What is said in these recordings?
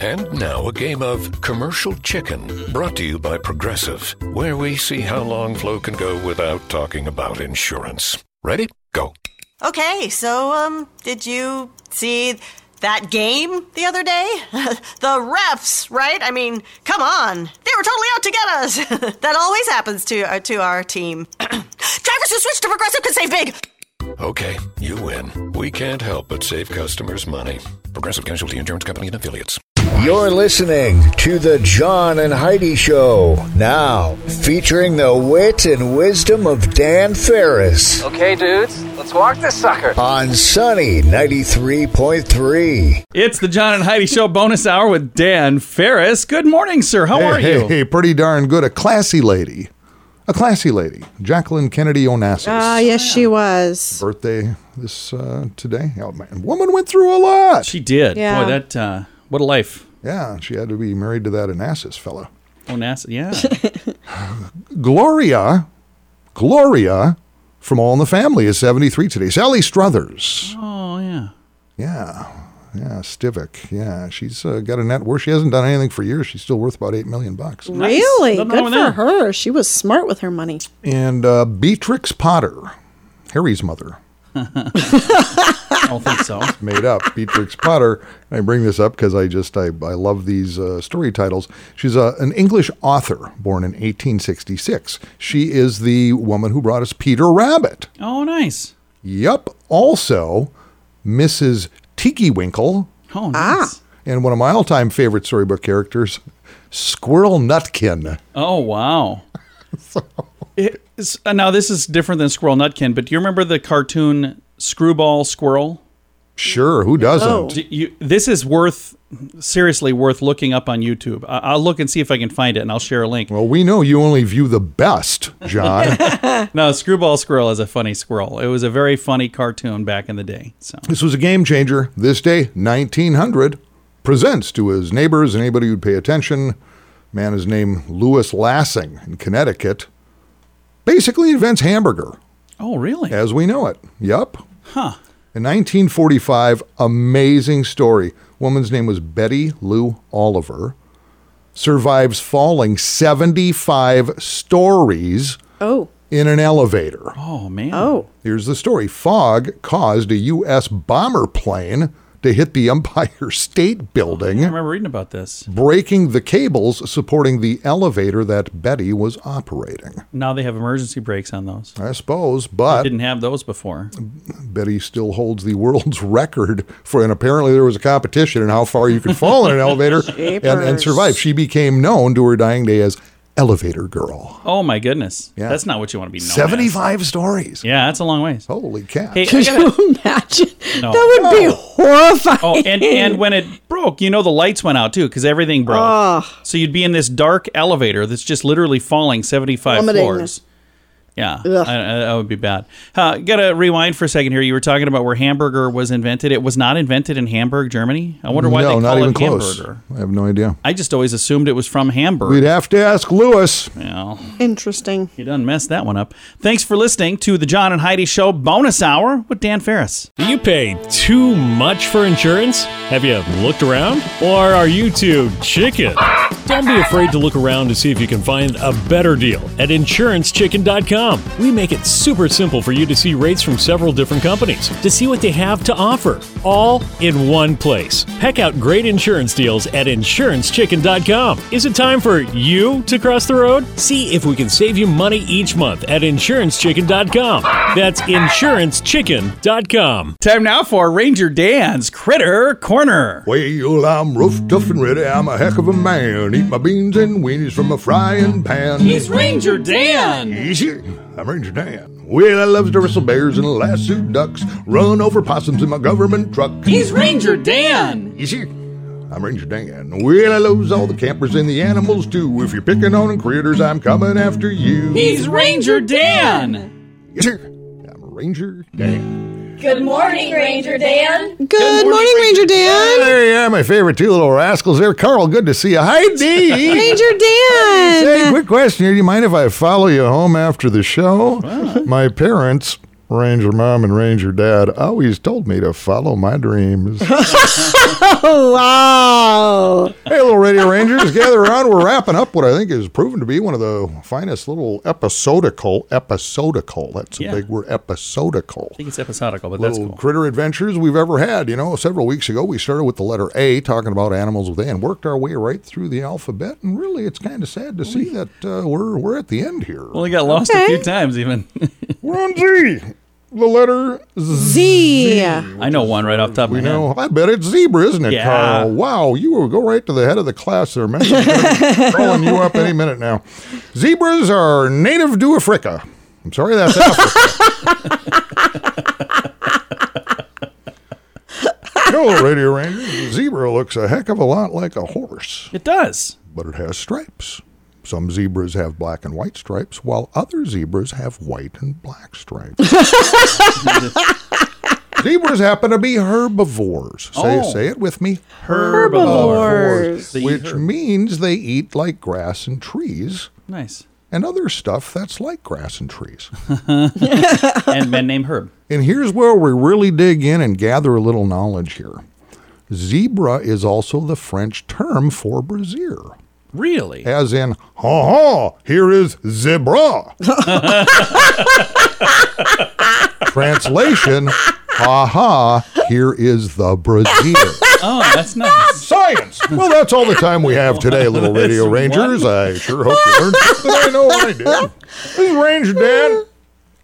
And now a game of commercial chicken brought to you by Progressive, where we see how long Flo can go without talking about insurance. Ready? Go. Okay, so, um, did you see that game the other day? the refs, right? I mean, come on. They were totally out to get us. that always happens to, uh, to our team. Drivers who switch to Progressive can save big. Okay, you win. We can't help but save customers money. Progressive Casualty Insurance Company and Affiliates. You're listening to the John and Heidi Show now, featuring the wit and wisdom of Dan Farris Okay, dudes, let's walk this sucker. on Sunny 93.3. It's the John and Heidi Show bonus hour with Dan Farris. Good morning, sir. How are hey, you? Hey, pretty darn good. A classy lady. A classy lady. Jacqueline Kennedy Onassis. Ah, yes, she was. Birthday this uh, today. Oh, man. Woman went through a lot. She did. Yeah. Boy, that, uh, what a life. Yeah, she had to be married to that Onassis fella. Oh, NASA. Yeah. Gloria, Gloria from All in the Family is 73 today. Sally Struthers. oh, yeah. Yeah. Yeah, Stivic. Yeah, she's uh, got a net worth. She hasn't done anything for years. She's still worth about 8 million bucks. Really? Nothing Good for that. her. She was smart with her money. And uh, Beatrix Potter, Harry's mother. I don't think so. made up. Beatrix Potter. I bring this up because I just I, I love these uh, story titles. She's a, an English author born in 1866. She is the woman who brought us Peter Rabbit. Oh, nice. Yep. Also, Mrs. Tiggy-Winkle Oh, nice. and one of my all-time favorite storybook characters, Squirrel Nutkin. Oh, wow. It- it's- uh, now, this is different than Squirrel Nutkin, but do you remember the cartoon Screwball Squirrel? Sure, who doesn't? Oh. Do you, this is worth, seriously, worth looking up on YouTube. I, I'll look and see if I can find it, and I'll share a link. Well, we know you only view the best, John. No, Screwball Squirrel is a funny squirrel. It was a very funny cartoon back in the day. So This was a game changer. This day, 1900, presents to his neighbors and anybody who'd pay attention. Man is named Louis Lassen in Connecticut. Basically invents hamburger Oh, really? as we know it. Yup. Huh. In 1945, amazing story. Woman's name was Betty Lou Oliver. Survives falling 75 stories Oh. in an elevator. Oh, man. Oh. Here's the story Fog caused a U.S. bomber plane to hit the Empire State Building. I remember reading about this. breaking the cables supporting the elevator that Betty was operating. Now they have emergency brakes on those. I suppose, but Didn't have those before. Betty still holds the world's record for, and apparently there was a competition in how far you could fall in an elevator and, and survive. She became known to her dying day as Elevator Girl. Oh my goodness. Yeah. That's not what you want to be known as. 75 stories. Yeah, that's a long ways. Holy cat. Hey, I Could gotta- you imagine? No. That would be horrifying. Oh, and and when it broke, you know the lights went out too because everything broke. Ugh. So you'd be in this dark elevator that's just literally falling seventy five Plummeting. floors. Yeah, I, I- that would be bad. Uh, Got to rewind for a second here. You were talking about where hamburger was invented. It was not invented in Hamburg, Germany. I wonder why no, they call not even it close. hamburger. I have no idea. I just always assumed it was from Hamburg. We'd have to ask Louis. well, Interesting. you done messed that one up. Thanks for listening to the John and Heidi Show bonus hour with Dan Farris. Do you pay too much for insurance? Have you looked around? Or are you too chicken? Don't be afraid to look around to see if you can find a better deal at InsuranceChicken.com. We make it super simple for you to see rates from several different companies, to see what they have to offer, all in one place. Peck out great insurance deals at InsuranceChicken.com. Is it time for you to cross the road? See if we can save you money each month at InsuranceChicken.com. That's InsuranceChicken.com. Time now for Ranger Dan's Critter Corner. Well, I'm rough, tough, and ready. I'm a heck of a man. Eat my beans and weenies from a frying pan. He's Ranger Dan. Easy. I'm Ranger Dan. Well, I loves to wrestle bears and lasso ducks. Run over possums in my government truck. He's Ranger Dan. Easy. I'm Ranger Dan. Well, I loves all the campers and the animals too. If you're picking on critters, I'm coming after you. He's Ranger Dan. Yes, sir. I'm Ranger Dan. Good morning, Ranger Dan. Good, morning, Ranger Dan. There you are, my favorite two little rascals there. Carl, good to see you. Hi, Heidi. Ranger Dan. Hey, quick question here. Do you mind if I follow you home after the show? My parents, Ranger Mom and Ranger Dad, always told me to follow my dreams. Oh, wow. Hey, little radio rangers, gather around. We're wrapping up what I think is proven to be one of the finest little episodical, episodical. That's a Yeah. big word, episodical. I think it's episodical, but that's Little cool. critter adventures we've ever had. You know, several weeks ago we started with the letter A, talking about animals with A, and worked our way right through the alphabet. And really, it's kind of sad to see that uh, we're we're at the end here. Well, we got lost a few times even. We're on Z, the letter Z. Z. I know one right off the top of We my head. know. I bet it's zebra, isn't it, Yeah. Carl? Wow, you will go right to the head of the class there, man. I'm calling you up any minute now. Zebras are native to Africa. I'm sorry, that's Africa. Hello, Radio Rangers. The zebra looks a heck of a lot like a horse, It does. but it has stripes. Some zebras have black and white stripes, while other zebras have white and black stripes. zebras happen to be herbivores. Say, Oh. say it with me. Herbivores. They eat which herb. means they eat like grass and trees Nice. and other stuff that's like grass and trees. And men named Herb. and here's where we really dig in and gather a little knowledge here. Zebra is also the French term for brazier, Really? as in, ha ha, here is zebra. Translation, ha ha, here is the brazier. Oh, that's nice. Science. Well, that's all the time we have today, little Radio Rangers. I sure hope you learned something. I know I did. This is Ranger Dan.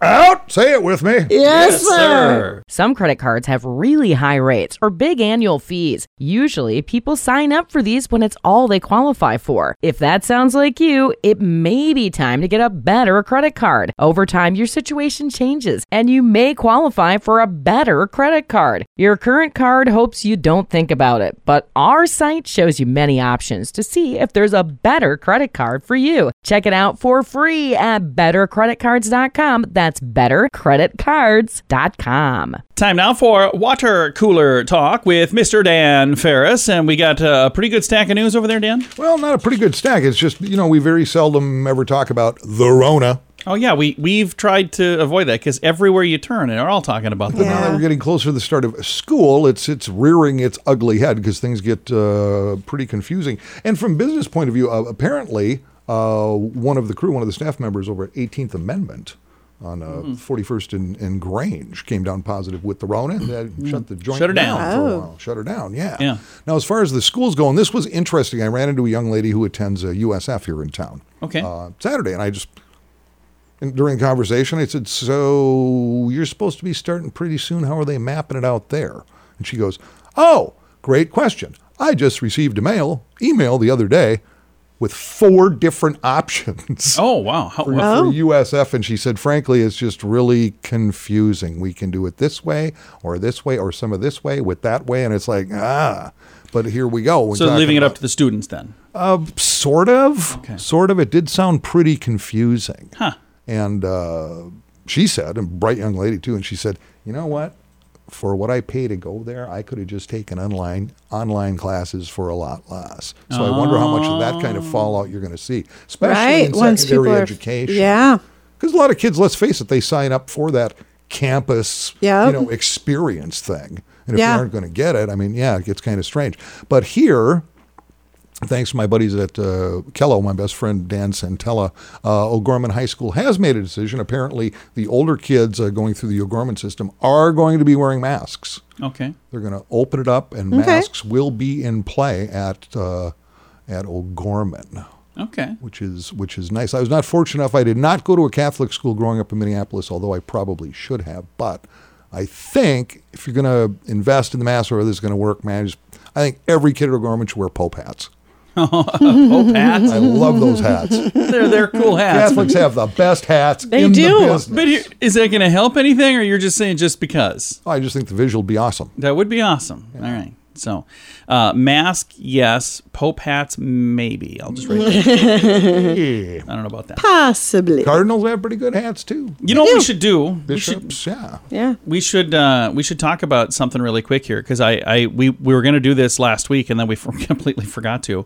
Out. Say it with me. Yes, sir. Sir. Some credit cards have really high rates or big annual fees. Usually, people sign up for these when it's all they qualify for. If that sounds like you, it may be time to get a better credit card. Over time, your situation changes and you may qualify for a better credit card. Your current card hopes you don't think about it, but our site shows you many options to see if there's a better credit card for you. Check it out for free at bettercreditcards.com. That's bettercreditcards.com. Time now for water cooler talk with Mr. Dan Farris, and we got uh, a pretty good stack of news over there, Dan. Well, not a pretty good stack. It's just, you know, we very seldom ever talk about the Rona. Oh yeah, we we've tried to avoid that because everywhere you turn, they're all talking about But that. now that we're getting closer to the start of school, it's it's rearing its ugly head because things get uh, pretty confusing. And from business point of view, uh, apparently, uh, one of the crew, one of the staff members over at 18th Amendment on uh, Mm-hmm. 41st and, and Grange came down positive with the Rona and shut the joint. Shut her down. for a Oh. while. Shut her down, yeah. Yeah. Now, as far as the schools go, and this was interesting. I ran into a young lady who attends uh, USF here in town Okay. uh, Saturday, and I just and during the conversation I said, "So you're supposed to be starting pretty soon. How are they mapping it out there?" And she goes, "Oh, great question. I just received a mail email the other day with four different options." oh wow, How, For, well, for USF, and she said, frankly, it's just really confusing. We can do it this way, or this way, or some of this way with that way, and it's like ah. But here we go. We're so leaving it up to the students then. uh, sort of. Okay. Sort of. It did sound pretty confusing. Huh. And uh, she said, a bright young lady too, and she said, you know what? For what I pay to go there, I could have just taken online online classes for a lot less. So I wonder how much of that kind of oh. fallout you're going to see, especially Right. in Once secondary are. education. Yeah. Because a lot of kids, let's face it, they sign up for that campus, Yep. you know, experience thing. And if Yeah. you aren't going to get it, I mean, yeah, it gets kind of strange. But here, thanks to my buddies at uh, KELO, my best friend Dan Santella, uh, O'Gorman High School has made a decision. Apparently, the older kids uh, going through the O'Gorman system are going to be wearing masks. Okay. They're going to open it up, and Okay. masks will be in play at uh, at O'Gorman Okay. which is which is nice. I was not fortunate enough. I did not go to a Catholic school growing up in Minneapolis, although I probably should have. But I think if you're going to invest in the mass or this is going to work, man, I think every kid at O'Gorman should wear Pope hats. Oh, hats. I love those hats. they're they're cool hats. Catholics have the best hats They in do. the business. But here, is that going to help anything, or you're just saying just because? I just think the visual would be awesome. That would be awesome. All right. So, uh, mask, yes. Pope hats, maybe. I'll just write that. Yeah. I don't know about that. Possibly. Cardinals have pretty good hats too. You know what we should do? We should Bishops, yeah. Yeah. we should uh, we should talk about something really quick here because I, I we, we were going to do this last week and then we for- completely forgot to.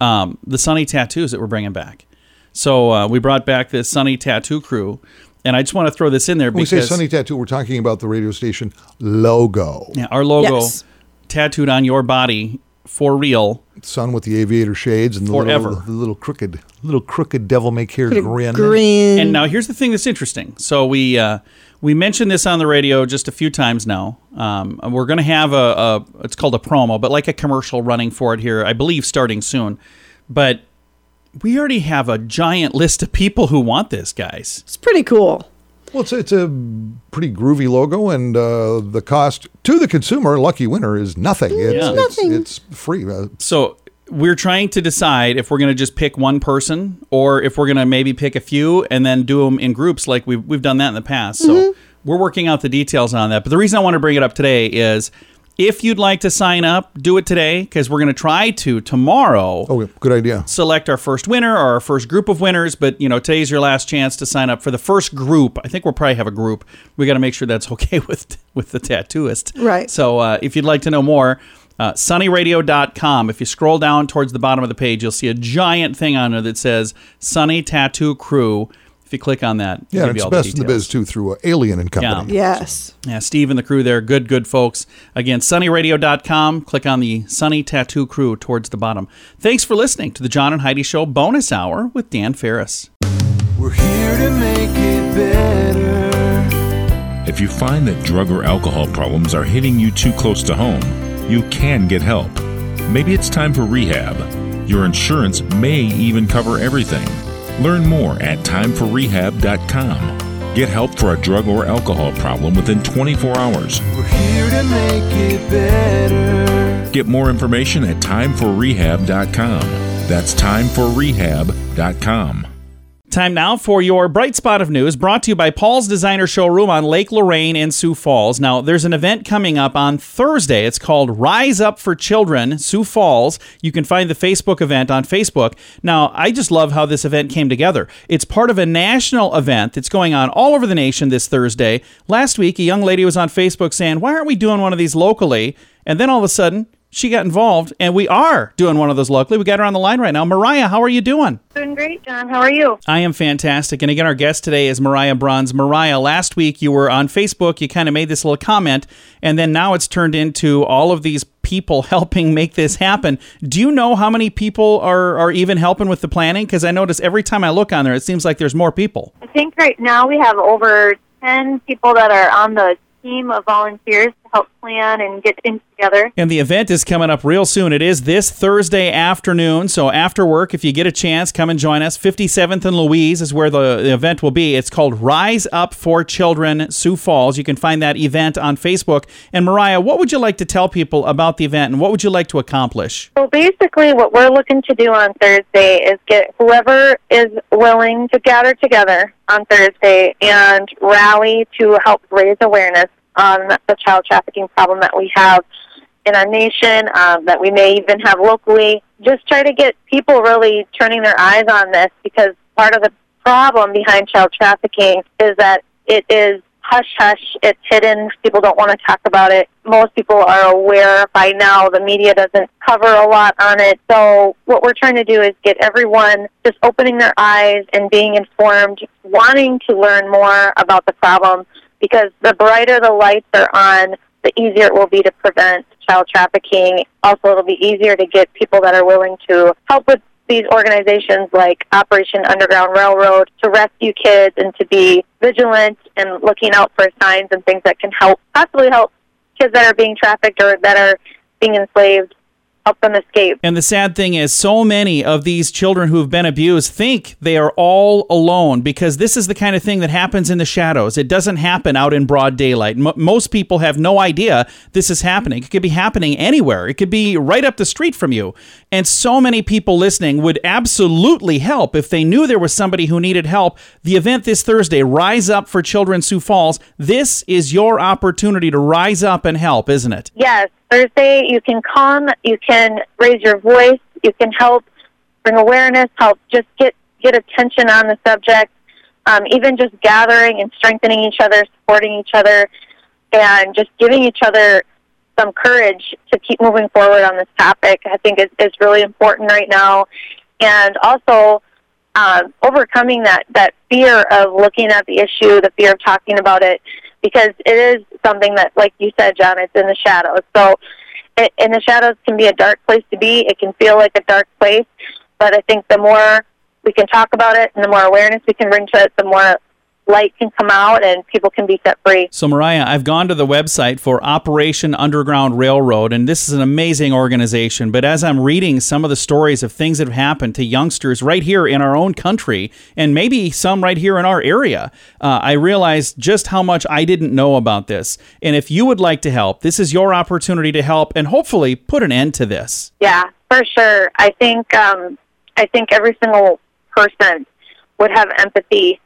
Um, the Sunny tattoos that we're bringing back. So uh, we brought back this Sunny tattoo crew, and I just want to throw this in there When we say Sunny Tattoo, we're talking about the radio station logo. yeah, our logo Yes. Tattooed on your body for real. son with the aviator shades and the Forever. little, the little crooked, little crooked devil may care grin. Green. And now here's the thing that's interesting. So we uh, we mentioned this on the radio just a few times now. Um, we're going to have a, a it's called a promo, but like a commercial running for it here, I believe starting soon. But we already have a giant list of people who want this, guys. it's pretty cool. Well, it's, it's a pretty groovy logo, and uh, the cost to the consumer, lucky winner, is nothing. It's, Yeah. it's, Nothing. it's free. Uh, So we're trying to decide if we're going to just pick one person or if we're going to maybe pick a few and then do them in groups like we've, we've done that in the past. So we're working out the details on that. But the reason I want to bring it up today is if you'd like to sign up, do it today because we're going to try to tomorrow oh, good idea. select our first winner or our first group of winners. But you know, today's your last chance to sign up for the first group. I think we'll probably have a group. We got to make sure that's okay with with the tattooist. Right. So uh, if you'd like to know more. Uh, sunnyradio.com. If you scroll down towards the bottom of the page, you'll see a giant thing on there that says Sunny Tattoo Crew. If you click on that, Yeah, it'll and be it's all best in the biz too through uh, Alien and Company. Yeah. Yes. Yeah, Steve and the crew there, good, good folks. Again, sunnyradio.com. Click on the Sunny Tattoo Crew towards the bottom. Thanks for listening to the John and Heidi Show bonus hour with Dan Farris. We're here to make it better. If you find that drug or alcohol problems are hitting you too close to home, you can get help. Maybe it's time for rehab. Your insurance may even cover everything. Learn more at timeforrehab.com. Get help for a drug or alcohol problem within 24 hours. We're here to make it better. Get more information at timeforrehab.com. That's timeforrehab.com. Time now for your bright spot of news brought to you by Paul's Designer Showroom on Lake Lorraine in Sioux Falls. Now, there's an event coming up on Thursday. It's called Rise Up for Children, Sioux Falls. You can find the Facebook event on Facebook. Now, I just love how this event came together. It's part of a national event that's going on all over the nation this Thursday. Last week, a young lady was on Facebook saying, Why aren't we doing one of these locally? And then all of a sudden, she got involved, and we are doing one of those locally. We got her on the line right now. Mariah, how are you doing? Doing great, John. How are you? I am fantastic. And again, our guest today is Mariah Bruns. Mariah, last week you were on Facebook. You kind of made this little comment, and then now it's turned into all of these people helping make this happen. Do you know how many people are, are even helping with the planning? Because I notice every time I look on there, it seems like there's more people. I think right now we have over 10 people that are on the team of volunteers help plan and get things together. And the event is coming up real soon. It is this Thursday afternoon. So after work, if you get a chance, come and join us. 57th and Louise is where the, the event will be. It's called Rise Up for Children Sioux Falls. You can find that event on Facebook. And Mariah, what would you like to tell people about the event and what would you like to accomplish? So basically, what we're looking to do on Thursday is get whoever is willing to gather together on Thursday and rally to help raise awareness on the child trafficking problem that we have in our nation, um, that we may even have locally. Just try to get people really turning their eyes on this because part of the problem behind child trafficking is that it is hush hush. It's hidden. People don't want to talk about it. Most people are aware by now. The media doesn't cover a lot on it. So what we're trying to do is get everyone just opening their eyes and being informed, wanting to learn more about the problem because the brighter the lights are on, the easier it will be to prevent child trafficking. Also, it'll be easier to get people that are willing to help with these organizations like Operation Underground Railroad to rescue kids and to be vigilant and looking out for signs and things that can help, possibly help kids that are being trafficked or that are being enslaved help them escape. And the sad thing is, so many of these children who have been abused think they are all alone because this is the kind of thing that happens in the shadows. It doesn't happen out in broad daylight. M- most people have no idea this is happening. It could be happening anywhere, it could be right up the street from you. And so many people listening would absolutely help if they knew there was somebody who needed help. The event this Thursday, Rise Up for Children Sioux Falls, this is your opportunity to rise up and help, isn't it? Yes, Thursday you can come, you can raise your voice, you can help bring awareness, help just get get attention on the subject. Um, even just gathering and strengthening each other, supporting each other, and just giving each other some courage to keep moving forward on this topic, I think is, is really important right now. And also uh, overcoming that, that fear of looking at the issue, the fear of talking about it, because it is something that, like you said, John, it's in the shadows. So it, the shadows can be a dark place to be. It can feel like a dark place, but I think the more we can talk about it and the more awareness we can bring to it, the more light can come out and people can be set free. So, Mariah, I've gone to the website for Operation Underground Railroad, and this is an amazing organization. But as I'm reading some of the stories of things that have happened to youngsters right here in our own country, and maybe some right here in our area, uh, I realized just how much I didn't know about this. And if you would like to help, this is your opportunity to help and hopefully put an end to this. Yeah, for sure. I think um, I think every single person would have empathy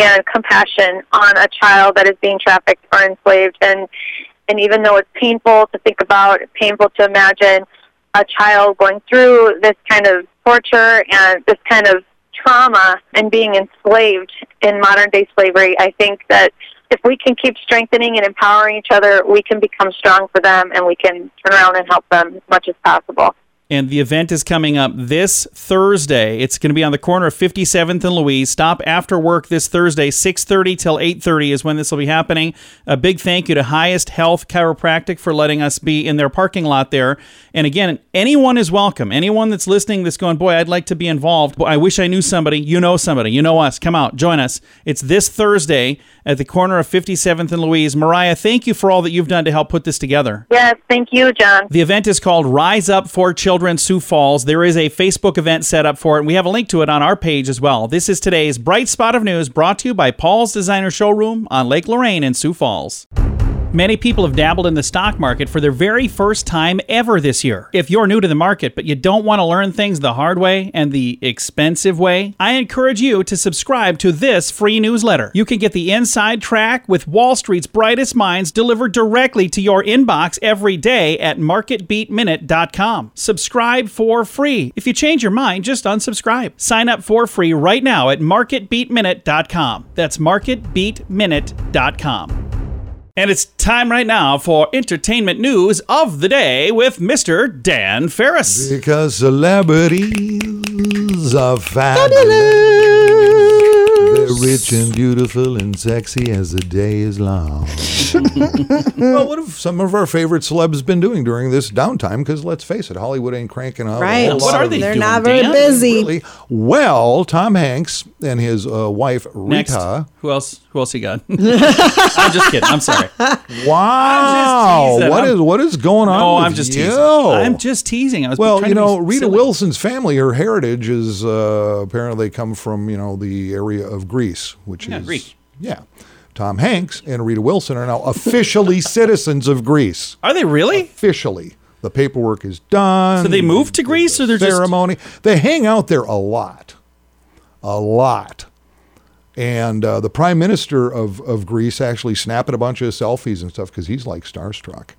and compassion on a child that is being trafficked or enslaved. And and even though it's painful to think about, painful to imagine a child going through this kind of torture and this kind of trauma and being enslaved in modern day slavery, I think that if we can keep strengthening and empowering each other, we can become strong for them and we can turn around and help them as much as possible and the event is coming up this Thursday. It's going to be on the corner of 57th and Louise. Stop after work this Thursday, 6:30 till 8:30 is when this will be happening. A big thank you to Highest Health Chiropractic for letting us be in their parking lot there. And again, anyone is welcome. Anyone that's listening that's going, "Boy, I'd like to be involved. I wish I knew somebody." You know somebody. You know us. Come out, join us. It's this Thursday at the corner of 57th and Louise. Mariah, thank you for all that you've done to help put this together. Yes, thank you, John. The event is called Rise Up for Children Sioux Falls. There is a Facebook event set up for it, and we have a link to it on our page as well. This is today's Bright Spot of News brought to you by Paul's Designer Showroom on Lake Lorraine in Sioux Falls. Many people have dabbled in the stock market for their very first time ever this year. If you're new to the market but you don't want to learn things the hard way and the expensive way, I encourage you to subscribe to this free newsletter. You can get the inside track with Wall Street's brightest minds delivered directly to your inbox every day at marketbeatminute.com. Subscribe for free. If you change your mind, just unsubscribe. Sign up for free right now at marketbeatminute.com. That's marketbeatminute.com. And it's time right now for entertainment news of the day with Mr. Dan Farris. Because celebrities are fabulous. They're rich and beautiful and sexy as the day is long. well, what have some of our favorite celebs been doing during this downtime? Because let's face it, Hollywood ain't cranking out. Right. A whole What lot are of- they They're doing, not very Dan? busy. Really. Well, Tom Hanks and his uh, wife Next. Rita. Who else? Who else you got? I'm just kidding. I'm sorry. Wow, teasing. what I'm- is what is going on? No, I'm just you? teasing. I'm just teasing. I was well, trying you to be know, Rita silly. Wilson's family, her heritage is uh, apparently come from you know the area of Greece, which Yeah, is Greek. Yeah, Tom Hanks and Rita Wilson are now officially citizens of Greece. Are they really? Officially, the paperwork is done. So they moved to Greece, or they're just ceremony. They hang out there a lot, a lot. And uh, the prime minister of, of Greece actually snapping a bunch of selfies and stuff because he's like starstruck.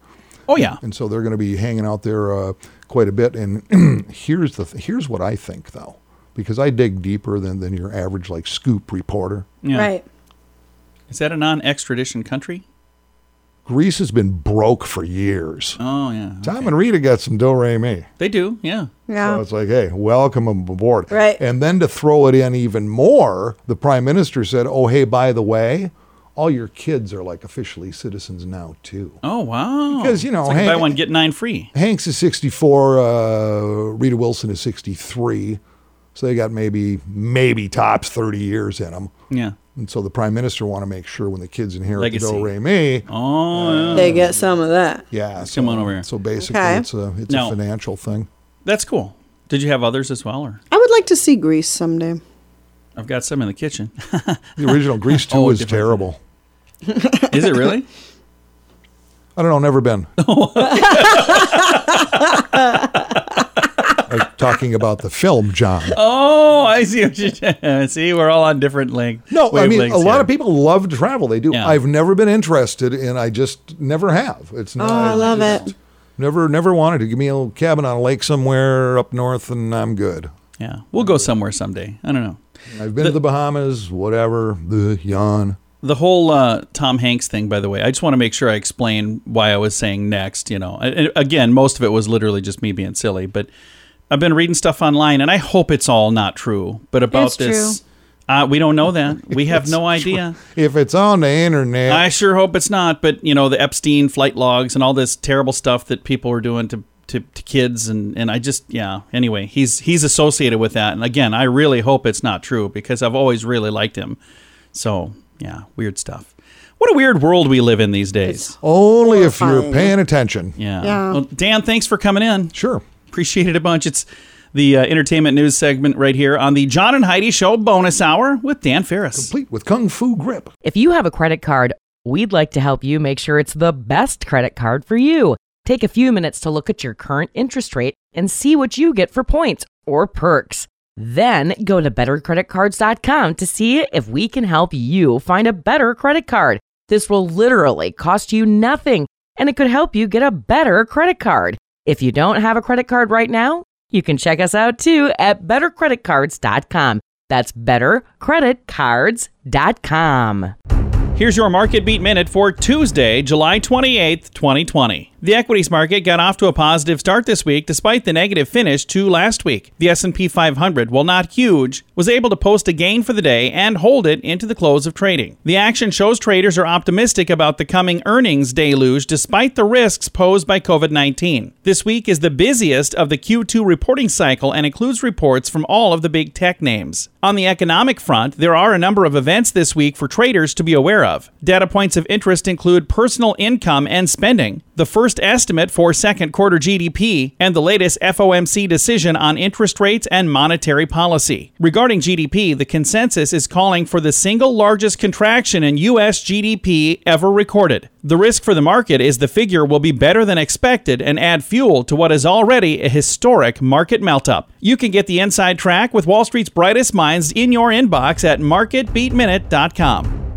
Oh yeah. And so they're going to be hanging out there uh, quite a bit. And here's the th- here's what I think though, because I dig deeper than than your average like scoop reporter. Yeah. Right. Is that a non-extradition country? Greece has been broke for years. Oh yeah. Tom and Rita got some do re mi. They do. Yeah. Yeah. So it's like, hey, welcome aboard. Right. And then to throw it in even more, the prime minister said, oh, hey, by the way, all your kids are like officially citizens now too. Oh wow. Because, you know, It's like Hank- buy one get nine free. Hanks is 64, uh, Rita Wilson is 63. So they got maybe, maybe tops 30 years in them. Yeah. And so the prime minister want to make sure when the kids inherit Legacy. the do re mi, Oh. They get some of that. yeah. Come on over here. So basically, Okay. it's a it's No. a financial thing. That's cool. Did you have others as well, or I would like to see Greece someday. I've got some in the kitchen. The original Grease 2 Oh, was different. terrible. Is it really? I don't know, never been. Like talking about the film, John. Oh, I see. What you see, we're all on different length. No, I mean a lot here. of people love to travel. They do. Yeah. I've never been interested, and I just never have. It's not. Oh, I love just it. Never, never wanted to give me a little cabin on a lake somewhere up north, and I'm good. Yeah, we'll go somewhere someday. I don't know. I've been to the Bahamas, whatever. The yawn. The whole uh, Tom Hanks thing, by the way, I just want to make sure I explain why I was saying next. You know, And- and again, most of it was literally just me being silly, but I've been reading stuff online, and I hope it's all not true. But about It's this, Uh, we don't know that. We have no idea. If it's on the internet, I sure hope it's not. But you know, the Epstein flight logs and all this terrible stuff that people are doing to, to, to kids, and, and I just yeah. Anyway, he's he's associated with that, and again, I really hope it's not true because I've always really liked him. So yeah, weird stuff. What a weird world we live in these days. only if you're paying attention. Yeah. Yeah. Well, Dan, thanks for coming in. Sure. Appreciate it a bunch. It's the uh, entertainment news segment right here on the John and Heidi Show bonus hour with Dan Farris. Complete with Kung Fu grip. If you have a credit card, we'd like to help you make sure it's the best credit card for you. Take a few minutes to look at your current interest rate and see what you get for points or perks. Then go to bettercreditcards.com to see if we can help you find a better credit card. This will literally cost you nothing and it could help you get a better credit card. If you don't have a credit card right now, you can check us out too at bettercreditcards.com. That's bettercreditcards.com. Here's your market beat minute for Tuesday, July 28th, 2020. The equities market got off to a positive start this week despite the negative finish to last week. The S&P 500, while not huge, was able to post a gain for the day and hold it into the close of trading. The action shows traders are optimistic about the coming earnings deluge despite the risks posed by COVID-19. This week is the busiest of the Q2 reporting cycle and includes reports from all of the big tech names. On the economic front, there are a number of events this week for traders to be aware of. Data points of interest include personal income and spending, the first estimate for second quarter GDP, and the latest FOMC decision on interest rates and monetary policy. Regarding GDP, the consensus is calling for the single largest contraction in U.S. GDP ever recorded. The risk for the market is the figure will be better than expected and add fuel to what is already a historic market melt up. You can get the inside track with Wall Street's brightest minds in your inbox at marketbeatminute.com.